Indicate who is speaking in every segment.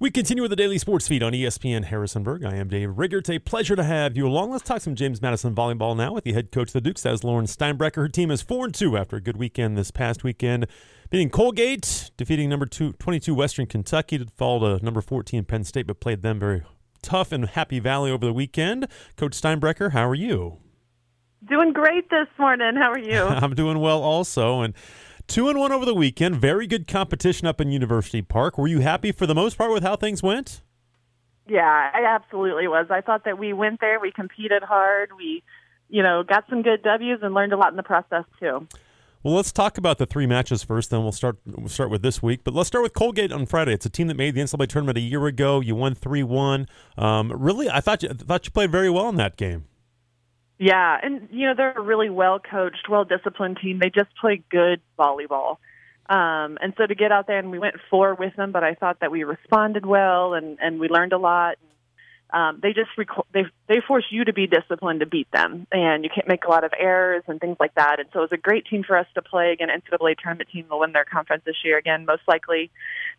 Speaker 1: We continue with the daily sports feed on ESPN Harrisonburg. I am Dave Rigger. It's a pleasure to have you along. Let's talk some James Madison volleyball now with the head coach of the Dukes. That is Lauren Steinbrecher. Her team is 4 and 2 after a good weekend this past weekend, beating Colgate, defeating number two, 22 Western Kentucky to fall to number 14 Penn State, but played them very tough in Happy Valley over the weekend. Coach Steinbrecher, how are you?
Speaker 2: Doing great this morning. How are you?
Speaker 1: I'm doing well also. And two and one over the weekend. Very good competition up in University Park. Were you happy for the most part with how things went?
Speaker 2: Yeah, I absolutely was. I thought that we went there, we competed hard, we, you know, got some good W's and learned a lot in the process too.
Speaker 1: Well, let's talk about the three matches first. Then we'll start. We'll start with this week. But let's start with Colgate on Friday. It's a team that made the NCAA tournament a year ago. You won three one. Um, really, I thought you I thought you played very well in that game.
Speaker 2: Yeah, and you know they're a really well coached, well disciplined team. They just play good volleyball. Um, and so to get out there and we went four with them, but I thought that we responded well and, and we learned a lot. Um, they just rec- they they force you to be disciplined to beat them, and you can't make a lot of errors and things like that. And so it was a great team for us to play again. NCAA tournament team will win their conference this year again, most likely.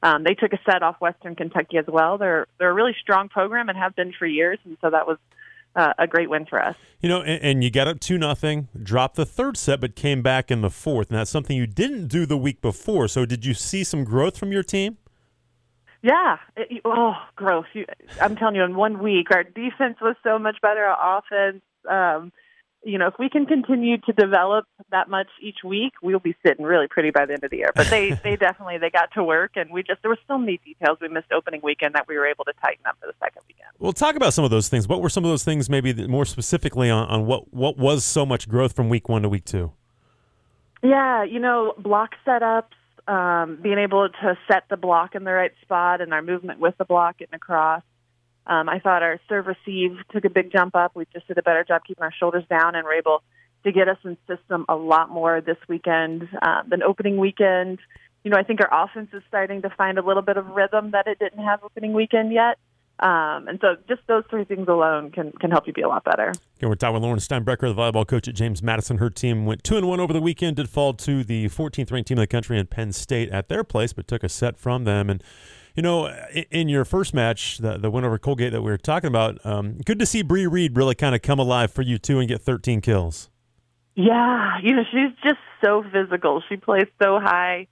Speaker 2: Um, they took a set off Western Kentucky as well. They're they're a really strong program and have been for years, and so that was uh, a great win for us.
Speaker 1: You know, and, and you got up two nothing, dropped the third set, but came back in the fourth, and that's something you didn't do the week before. So, did you see some growth from your team?
Speaker 2: Yeah. It, oh, growth. You, I'm telling you, in one week, our defense was so much better. Our offense. Um, you know, if we can continue to develop that much each week, we'll be sitting really pretty by the end of the year. But they, they definitely they got to work, and we just there were so many details we missed opening weekend that we were able to tighten up for the second weekend.
Speaker 1: Well, talk about some of those things. What were some of those things, maybe more specifically on, on what what was so much growth from week one to week two?
Speaker 2: Yeah, you know, block setups, um, being able to set the block in the right spot, and our movement with the block getting across. Um, I thought our serve receive took a big jump up. We just did a better job keeping our shoulders down and were able to get us in system a lot more this weekend um, than opening weekend. You know, I think our offense is starting to find a little bit of rhythm that it didn't have opening weekend yet. Um, and so just those three things alone can, can help you be a lot better.
Speaker 1: Again, we're talking with Lauren Steinbrecher, the volleyball coach at James Madison. Her team went 2 and 1 over the weekend, did fall to the 14th ranked team in the country in Penn State at their place, but took a set from them. And you know, in your first match, the, the win over Colgate that we were talking about, um, good to see Bree Reed really kind of come alive for you too and get 13 kills.
Speaker 2: Yeah, you know, she's just so physical. She plays so high,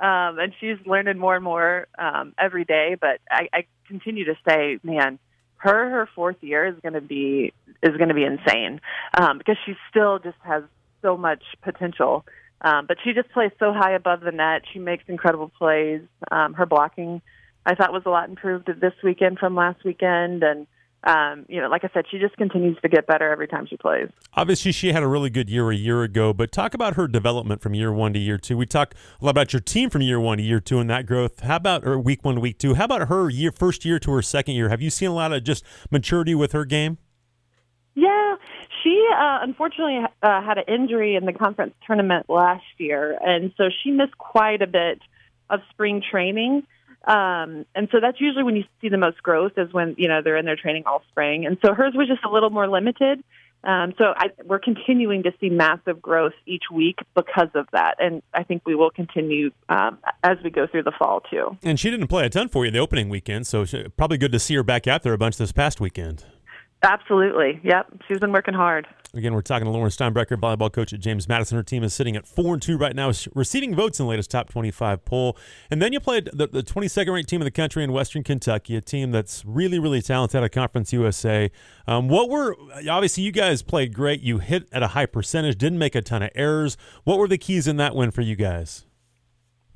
Speaker 2: um, and she's learning more and more um, every day. But I, I continue to say, man, her her fourth year is going to be is going to be insane um, because she still just has so much potential. Um, but she just plays so high above the net. She makes incredible plays. Um, her blocking I thought was a lot improved this weekend from last weekend, and um, you know, like I said, she just continues to get better every time she plays.
Speaker 1: Obviously, she had a really good year a year ago, but talk about her development from year one to year two. We talk a lot about your team from year one to year two and that growth. How about her week one to week two? How about her year first year to her second year? Have you seen a lot of just maturity with her game?
Speaker 2: Yeah, she uh, unfortunately uh, had an injury in the conference tournament last year, and so she missed quite a bit of spring training. Um, and so that's usually when you see the most growth is when, you know, they're in their training all spring. And so hers was just a little more limited. Um, so I, we're continuing to see massive growth each week because of that. And I think we will continue um, as we go through the fall, too.
Speaker 1: And she didn't play a ton for you the opening weekend, so she, probably good to see her back out there a bunch this past weekend.
Speaker 2: Absolutely. Yep. She's been working hard.
Speaker 1: Again, we're talking to Lauren Steinbrecher, volleyball coach at James Madison. Her team is sitting at four and two right now, receiving votes in the latest top twenty-five poll. And then you played the, the twenty-second ranked team in the country in Western Kentucky, a team that's really, really talented out of Conference USA. Um, what were obviously you guys played great. You hit at a high percentage, didn't make a ton of errors. What were the keys in that win for you guys?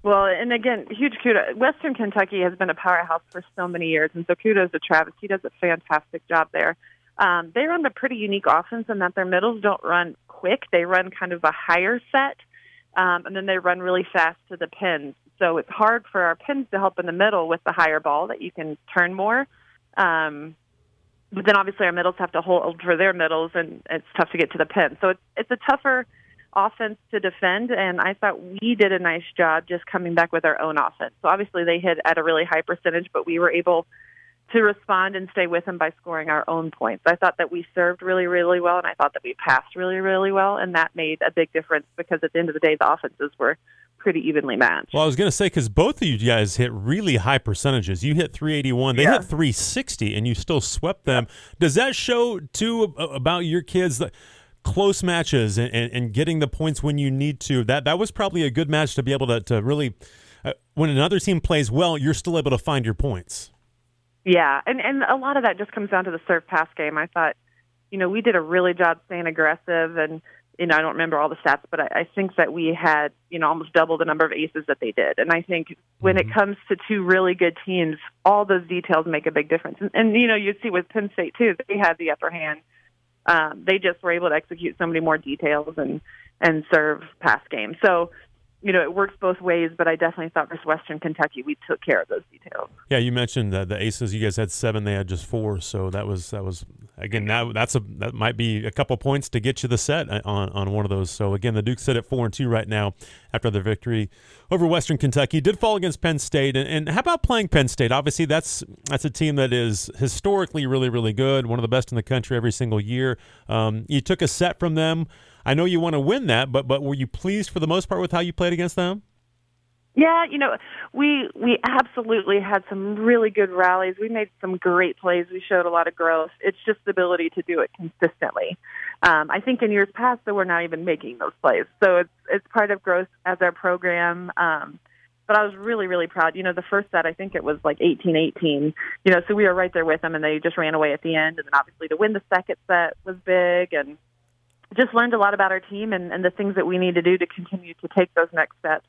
Speaker 2: Well, and again, huge kudos. Western Kentucky has been a powerhouse for so many years, and so kudos to Travis. He does a fantastic job there. Um, they run a pretty unique offense in that their middles don't run quick. They run kind of a higher set, um, and then they run really fast to the pins. So it's hard for our pins to help in the middle with the higher ball that you can turn more. Um, but then obviously our middles have to hold for their middles, and it's tough to get to the pin. So it's it's a tougher offense to defend, and I thought we did a nice job just coming back with our own offense. So obviously they hit at a really high percentage, but we were able to respond and stay with them by scoring our own points. I thought that we served really, really well, and I thought that we passed really, really well, and that made a big difference because at the end of the day, the offenses were pretty evenly matched.
Speaker 1: Well, I was going to say because both of you guys hit really high percentages. You hit 381, they
Speaker 2: Yeah.
Speaker 1: hit 360, and you still swept them. Does that show too about your kids? That close matches and, and, and getting the points when you need to. That that was probably a good match to be able to, to really. Uh, when another team plays well, you're still able to find your points.
Speaker 2: Yeah, and and a lot of that just comes down to the serve pass game. I thought, you know, we did a really job staying aggressive, and you know, I don't remember all the stats, but I, I think that we had you know almost double the number of aces that they did. And I think when it comes to two really good teams, all those details make a big difference. And, and you know, you see with Penn State too, they had the upper hand. Um, they just were able to execute so many more details and and serve pass game. So. You know, it works both ways, but I definitely thought versus Western Kentucky, we took care of those details.
Speaker 1: Yeah, you mentioned that the aces. You guys had seven; they had just four. So that was that was again. Now that's a that might be a couple points to get you the set uh, on on one of those. So again, the Duke's sit at four and two right now after their victory over Western Kentucky. Did fall against Penn State, and, and how about playing Penn State? Obviously, that's that's a team that is historically really really good, one of the best in the country every single year. Um, you took a set from them. I know you want to win that, but but were you pleased for the most part with how you played against them?
Speaker 2: Yeah, you know, we we absolutely had some really good rallies. We made some great plays. We showed a lot of growth. It's just the ability to do it consistently. Um, I think in years past, though, we're not even making those plays. So it's it's part of growth as our program. Um, but I was really, really proud. You know, the first set, I think it was like 18-18. You know, so we were right there with them, and they just ran away at the end. And then obviously to win the second set was big, and just learned a lot about our team and, and the things that we need to do to continue to take those next steps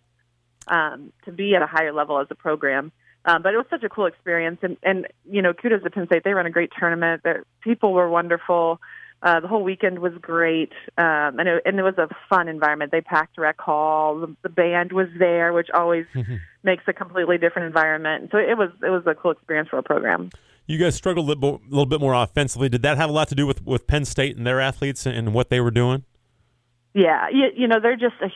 Speaker 2: um, to be at a higher level as a program. Um, but it was such a cool experience, and and you know, kudos to Penn State. They run a great tournament. Their people were wonderful. Uh, the whole weekend was great, um, and it, and it was a fun environment. They packed rec hall. The, the band was there, which always makes a completely different environment. So it was it was a cool experience for a program.
Speaker 1: You guys struggled a little, bo- little bit more offensively. Did that have a lot to do with, with Penn State and their athletes and what they were doing?
Speaker 2: Yeah, you, you know they're just a,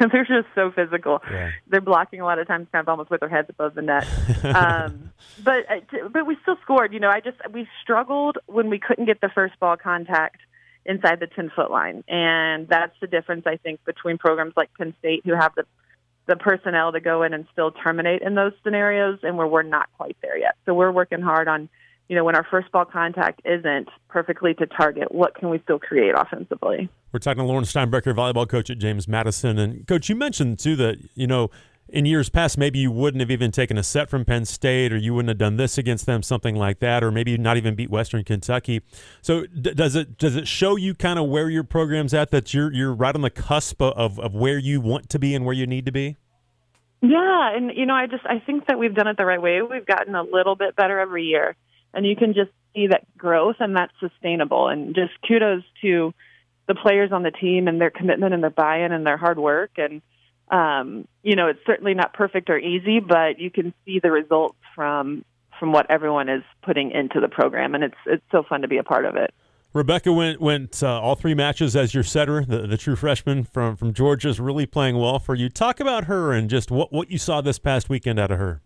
Speaker 2: they're just so physical.
Speaker 1: Yeah.
Speaker 2: They're blocking a lot of times, kind of almost with their heads above the net. um, but uh, but we still scored. You know, I just we struggled when we couldn't get the first ball contact inside the ten foot line, and that's the difference I think between programs like Penn State who have the the personnel to go in and still terminate in those scenarios, and where we're not quite there yet. So we're working hard on. You know, when our first ball contact isn't perfectly to target, what can we still create offensively?
Speaker 1: We're talking to Lauren Steinbrecher, volleyball coach at James Madison. And, Coach, you mentioned, too, that, you know, in years past, maybe you wouldn't have even taken a set from Penn State or you wouldn't have done this against them, something like that, or maybe not even beat Western Kentucky. So d- does it does it show you kind of where your program's at, that you're, you're right on the cusp of, of where you want to be and where you need to be?
Speaker 2: Yeah, and you know, I just I think that we've done it the right way. We've gotten a little bit better every year, and you can just see that growth, and that's sustainable. And just kudos to the players on the team and their commitment and their buy-in and their hard work. And um, you know, it's certainly not perfect or easy, but you can see the results from from what everyone is putting into the program, and it's it's so fun to be a part of it.
Speaker 1: Rebecca went went uh, all three matches as your setter. The, the true freshman from from Georgia is really playing well for you. Talk about her and just what, what you saw this past weekend out of her.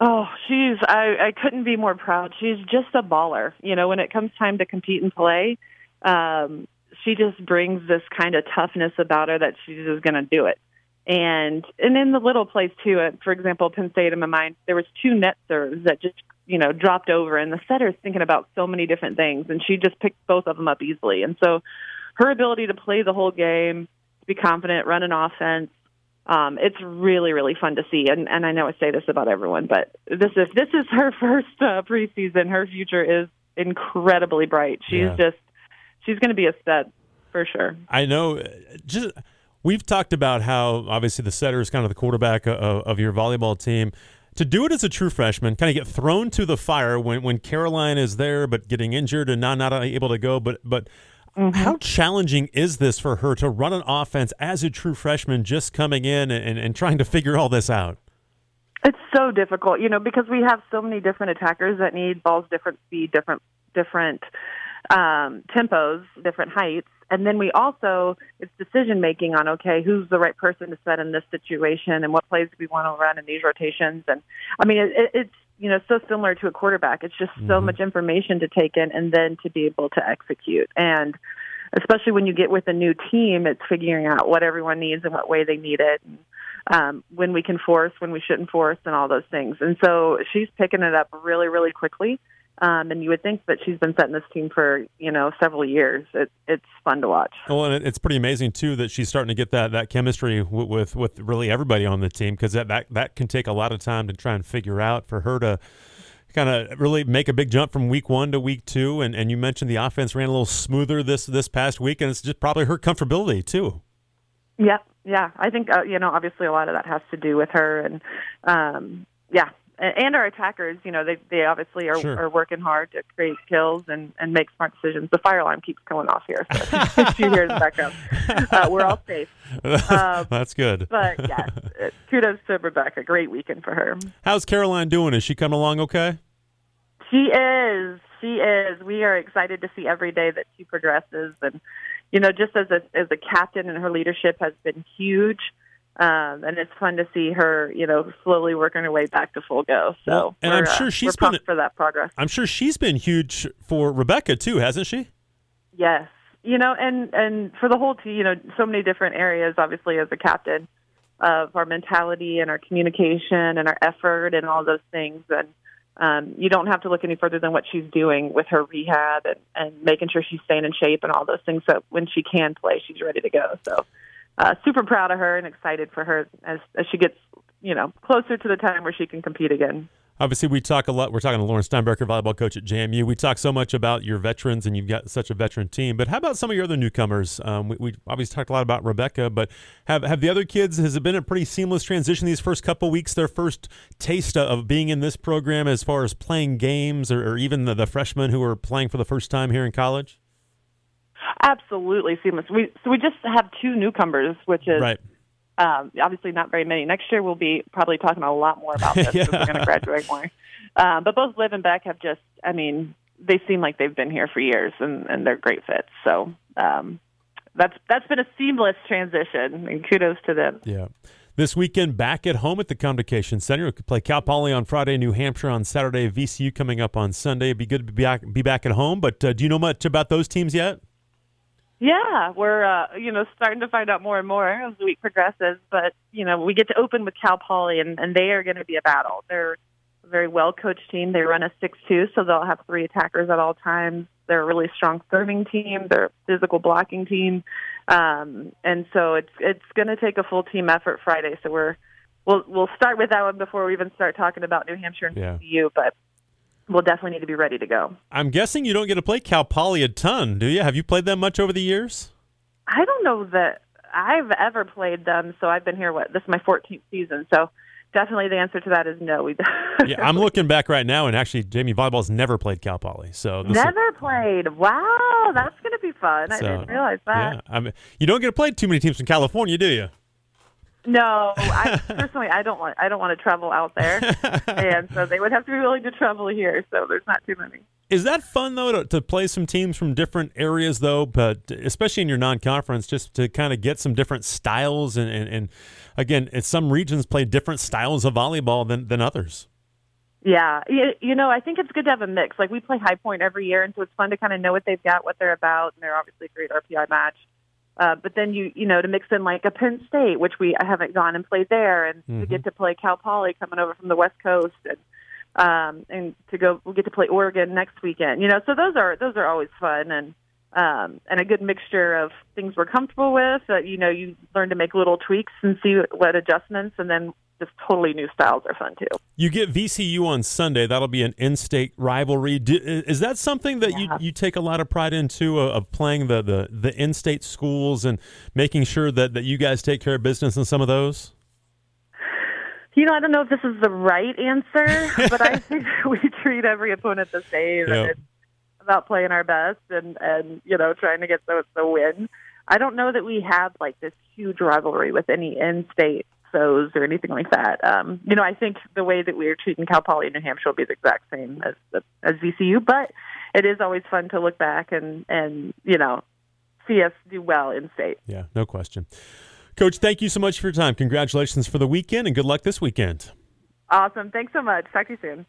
Speaker 2: Oh, she's I, I couldn't be more proud. She's just a baller. You know, when it comes time to compete and play, um, she just brings this kind of toughness about her that she's just going to do it. And and in the little plays too. Uh, for example, Penn State in my mind, there was two net serves that just you know dropped over, and the setter's thinking about so many different things, and she just picked both of them up easily. And so, her ability to play the whole game, to be confident, run an offense, um, it's really really fun to see. And and I know I say this about everyone, but this is this is her first uh, preseason. Her future is incredibly bright. She's
Speaker 1: Yeah.
Speaker 2: just she's going to be a stud for sure.
Speaker 1: I know. uh, Just we've talked about how obviously the setter is kind of the quarterback of, of your volleyball team. To do it as a true freshman, kind of get thrown to the fire when, when Caroline is there, but getting injured and not not able to go. But but mm-hmm. how challenging is this for her to run an offense as a true freshman, just coming in and, and trying to figure all this out?
Speaker 2: It's so difficult, you know, because we have so many different attackers that need balls different speed, different different um, tempos, different heights, and then we also it's decision making on okay, who's the right person to set in this situation, and what plays do we want to run in these rotations, and I mean, it, it, it's you know so similar to a quarterback. It's just so much information to take in, and then to be able to execute, and especially when you get with a new team, it's figuring out what everyone needs and what way they need it. And, um, when we can force, when we shouldn't force, and all those things. And so she's picking it up really, really quickly. Um, and you would think that she's been setting this team for you know several years. It, it's fun to watch.
Speaker 1: Well, and it's pretty amazing too that she's starting to get that that chemistry with with, with really everybody on the team because that, that that can take a lot of time to try and figure out for her to kind of really make a big jump from week one to week two. And and you mentioned the offense ran a little smoother this this past week, and it's just probably her comfortability too.
Speaker 2: Yeah, yeah. I think uh, you know obviously a lot of that has to do with her, and um, yeah, and our attackers, you know, they they obviously are,
Speaker 1: Sure.
Speaker 2: are working hard to create kills and and make smart decisions. The fire alarm keeps going off here, so if you hear the background, uh, we're all safe. Um,
Speaker 1: That's good.
Speaker 2: But yes, uh, kudos to Rebecca. Great weekend for her.
Speaker 1: How's Caroline doing? Is she coming along okay?
Speaker 2: She is. She is. We are excited to see every day that she progresses, and you know, just as a as a captain, and her leadership has been huge. Um, and it's fun to see her, you know, slowly working her way back to full go. So,
Speaker 1: Well, and I'm
Speaker 2: uh,
Speaker 1: sure she's
Speaker 2: we're
Speaker 1: been-
Speaker 2: for that progress.
Speaker 1: I'm sure she's been huge for Rebecca too, hasn't she?
Speaker 2: Yes, you know, and and for the whole team, you know, so many different areas. Obviously, as a captain, of our mentality and our communication and our effort and all those things. And um, you don't have to look any further than what she's doing with her rehab and, and making sure she's staying in shape and all those things. So when she can play, she's ready to go. So uh, super proud of her and excited for her as as she gets you know closer to the time where she can compete again.
Speaker 1: Obviously, we talk a lot. We're talking to Lauren Steinberger, volleyball coach at JMU. We talk so much about your veterans, and you've got such a veteran team. But how about some of your other newcomers? Um, we, we obviously talked a lot about Rebecca, but have have the other kids? Has it been a pretty seamless transition these first couple weeks? Their first taste of being in this program, as far as playing games, or, or even the, the freshmen who are playing for the first time here in college.
Speaker 2: Absolutely seamless. We so we just have two newcomers, which is
Speaker 1: Right.
Speaker 2: um, obviously not very many. Next year we'll be probably talking a lot more about this because
Speaker 1: Yeah.
Speaker 2: we're going to graduate more. Um, but both Liv and Beck have just, I mean, they seem like they've been here for years and, and they're great fits. So um, that's that's been a seamless transition, and kudos to them.
Speaker 1: Yeah. This weekend, back at home at the Convocation Center. We could play Cal Poly on Friday, New Hampshire on Saturday, VCU coming up on Sunday. It'd be good to be back, be back at home. But uh, do you know much about those teams yet?
Speaker 2: Yeah, we're uh, you know starting to find out more and more as the week progresses. But you know, we get to open with Cal Poly, and, and they are going to be a battle. They're a very well coached team. They run a six-two, so they'll have three attackers at all times. They're a really strong serving team. They're a physical blocking team, um, and so it's it's going to take a full team effort Friday. So we're we'll we'll start with that one before we even start talking about New Hampshire and
Speaker 1: Yeah.
Speaker 2: But we'll definitely need to be ready to go.
Speaker 1: I'm guessing you don't get to play Cal Poly a ton, do you? Have you played them much over the years?
Speaker 2: I don't know that I've ever played them. So I've been here. What this is my 14th season. So definitely the answer to that is no. We
Speaker 1: Yeah, I'm looking back right now, and actually, JMU Volleyball's never played Cal Poly. So this is-
Speaker 2: never played. Wow, that's going to be fun. I didn't realize that.
Speaker 1: Yeah, I mean, you don't get to play too many teams from California, do you?
Speaker 2: No, I personally I don't want I don't want to travel out there, and so they would have to be willing to travel here. So there's not too many.
Speaker 1: Is that fun though to, to play some teams from different areas though, but especially in your non-conference, just to kind of get some different styles and, and, and again, it's some regions play different styles of volleyball than, than others.
Speaker 2: Yeah, you, you know, I think it's good to have a mix. Like we play High Point every year, and so it's fun to kind of know what they've got, what they're about, and they're obviously a great RPI match. Uh, but then you you know to mix in like a Penn State, which we I haven't gone and played there, and to get to play Cal Poly coming over from the West Coast, and um, and to go we'll get to play Oregon next weekend. You know, so those are those are always fun and um, and a good mixture of things we're comfortable with. That you know you learn to make little tweaks and see what adjustments, and then just totally new styles are fun too.
Speaker 1: You get VCU on Sunday. That'll be an in-state rivalry. Do, is that something that you,
Speaker 2: Yeah.
Speaker 1: you take a lot of pride into uh, of playing the, the, the in-state schools and making sure that, that you guys take care of business in some of those?
Speaker 2: You know, I don't know if this is the right answer, but I think we treat every opponent the same.
Speaker 1: Yeah.
Speaker 2: And it's about playing our best and and you know trying to get the the win. I don't know that we have like this huge rivalry with any in-state or anything like that. Um, you know, I think the way that we are treating Cal Poly in New Hampshire will be the exact same as as VCU, but it is always fun to look back and and you know see us do well in state.
Speaker 1: Yeah, no question. Coach, thank you so much for your time. Congratulations for the weekend and good luck this weekend.
Speaker 2: Awesome. Thanks so much. Talk to you soon.